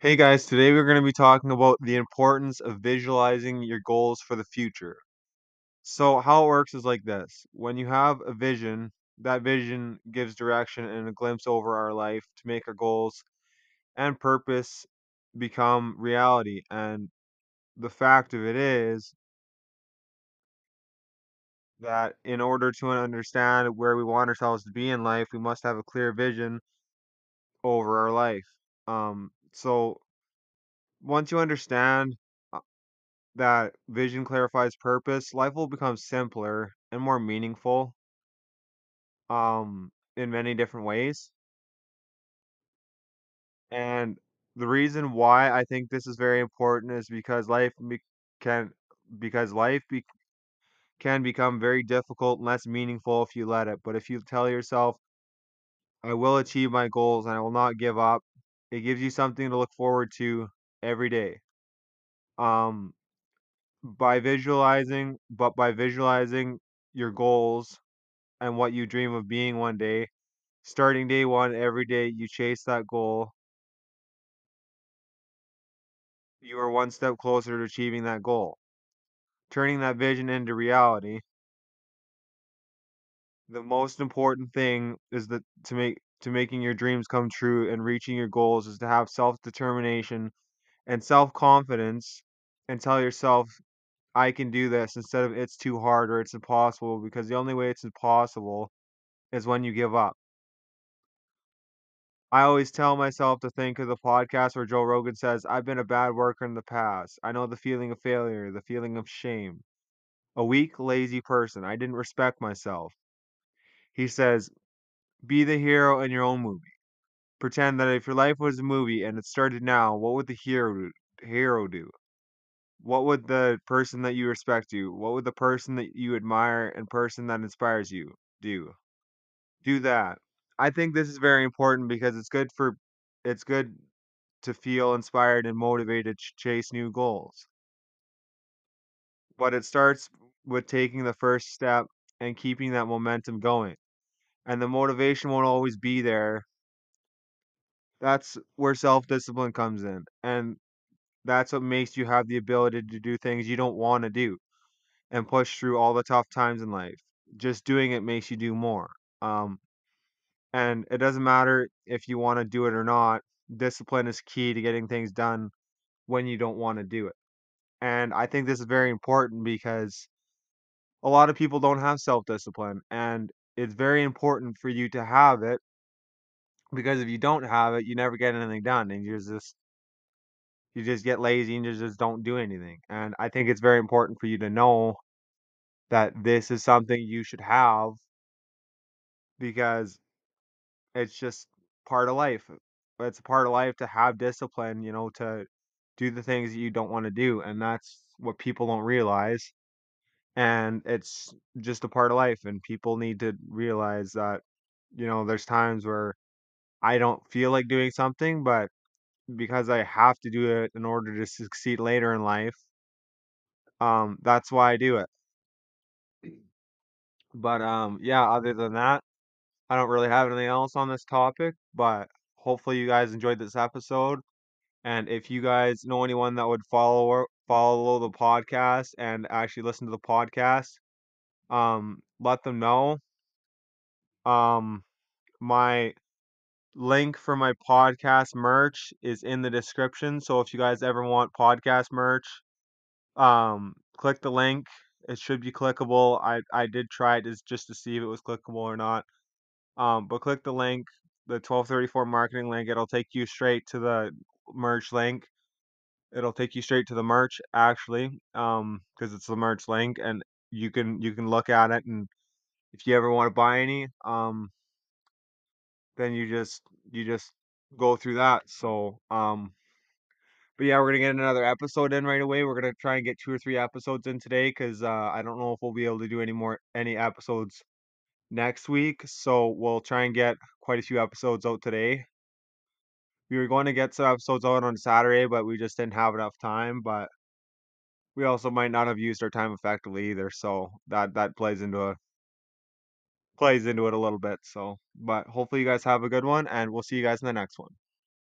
Hey guys, today we're going to be talking about the importance of visualizing your goals for the future. So, how it works is like this when you have a vision, that vision gives direction and a glimpse over our life to make our goals and purpose become reality. And the fact of it is that in order to understand where we want ourselves to be in life, we must have a clear vision over our life. Um, so, once you understand that vision clarifies purpose, life will become simpler and more meaningful um in many different ways. And the reason why I think this is very important is because life be- can because life be- can become very difficult and less meaningful if you let it. But if you tell yourself, I will achieve my goals and I will not give up, it gives you something to look forward to every day. Um by visualizing, but by visualizing your goals and what you dream of being one day. Starting day one, every day you chase that goal, you are one step closer to achieving that goal. Turning that vision into reality, the most important thing is that to make to making your dreams come true and reaching your goals is to have self-determination and self-confidence and tell yourself I can do this instead of it's too hard or it's impossible because the only way it's impossible is when you give up. I always tell myself to think of the podcast where Joe Rogan says, I've been a bad worker in the past. I know the feeling of failure, the feeling of shame. A weak, lazy person. I didn't respect myself. He says, be the hero in your own movie. Pretend that if your life was a movie and it started now, what would the hero hero do? What would the person that you respect do? What would the person that you admire and person that inspires you do? Do that. I think this is very important because it's good for it's good to feel inspired and motivated to chase new goals. But it starts with taking the first step and keeping that momentum going. And the motivation won't always be there. That's where self-discipline comes in. And that's what makes you have the ability to do things you don't want to do and push through all the tough times in life. Just doing it makes you do more. Um, and it doesn't matter if you want to do it or not. Discipline is key to getting things done when you don't want to do it. And I think this is very important because a lot of people don't have self-discipline, and it's very important for you to have it because if you don't have it, you never get anything done, and you're just you just get lazy and you just don't do anything. And I think it's very important for you to know that this is something you should have because it's just part of life. It's a part of life to have discipline, you know, to do the things that you don't want to do, and that's what people don't realize. And it's just a part of life, and people need to realize that, you know, there's times where I don't feel like doing something, but because I have to do it in order to succeed later in life, um, that's why I do it. But um, yeah, other than that, I don't really have anything else on this topic, but hopefully you guys enjoyed this episode. And if you guys know anyone that would follow follow the podcast and actually listen to the podcast, um, let them know. Um, my link for my podcast merch is in the description. So if you guys ever want podcast merch, um, click the link. It should be clickable. I I did try it just to see if it was clickable or not. Um, but click the link, the 1234 marketing link. It'll take you straight to the merch link. It'll take you straight to the merch actually, um, because it's the merch link, and you can you can look at it, and if you ever want to buy any, um, then you just you just go through that. So, um, but yeah, we're gonna get another episode in right away. We're gonna try and get two or three episodes in today because uh, I don't know if we'll be able to do any more any episodes next week. So we'll try and get quite a few episodes out today. We were going to get some episodes out on Saturday, but we just didn't have enough time. But we also might not have used our time effectively either. So that that plays into a plays into it a little bit. So, but hopefully you guys have a good one, and we'll see you guys in the next one.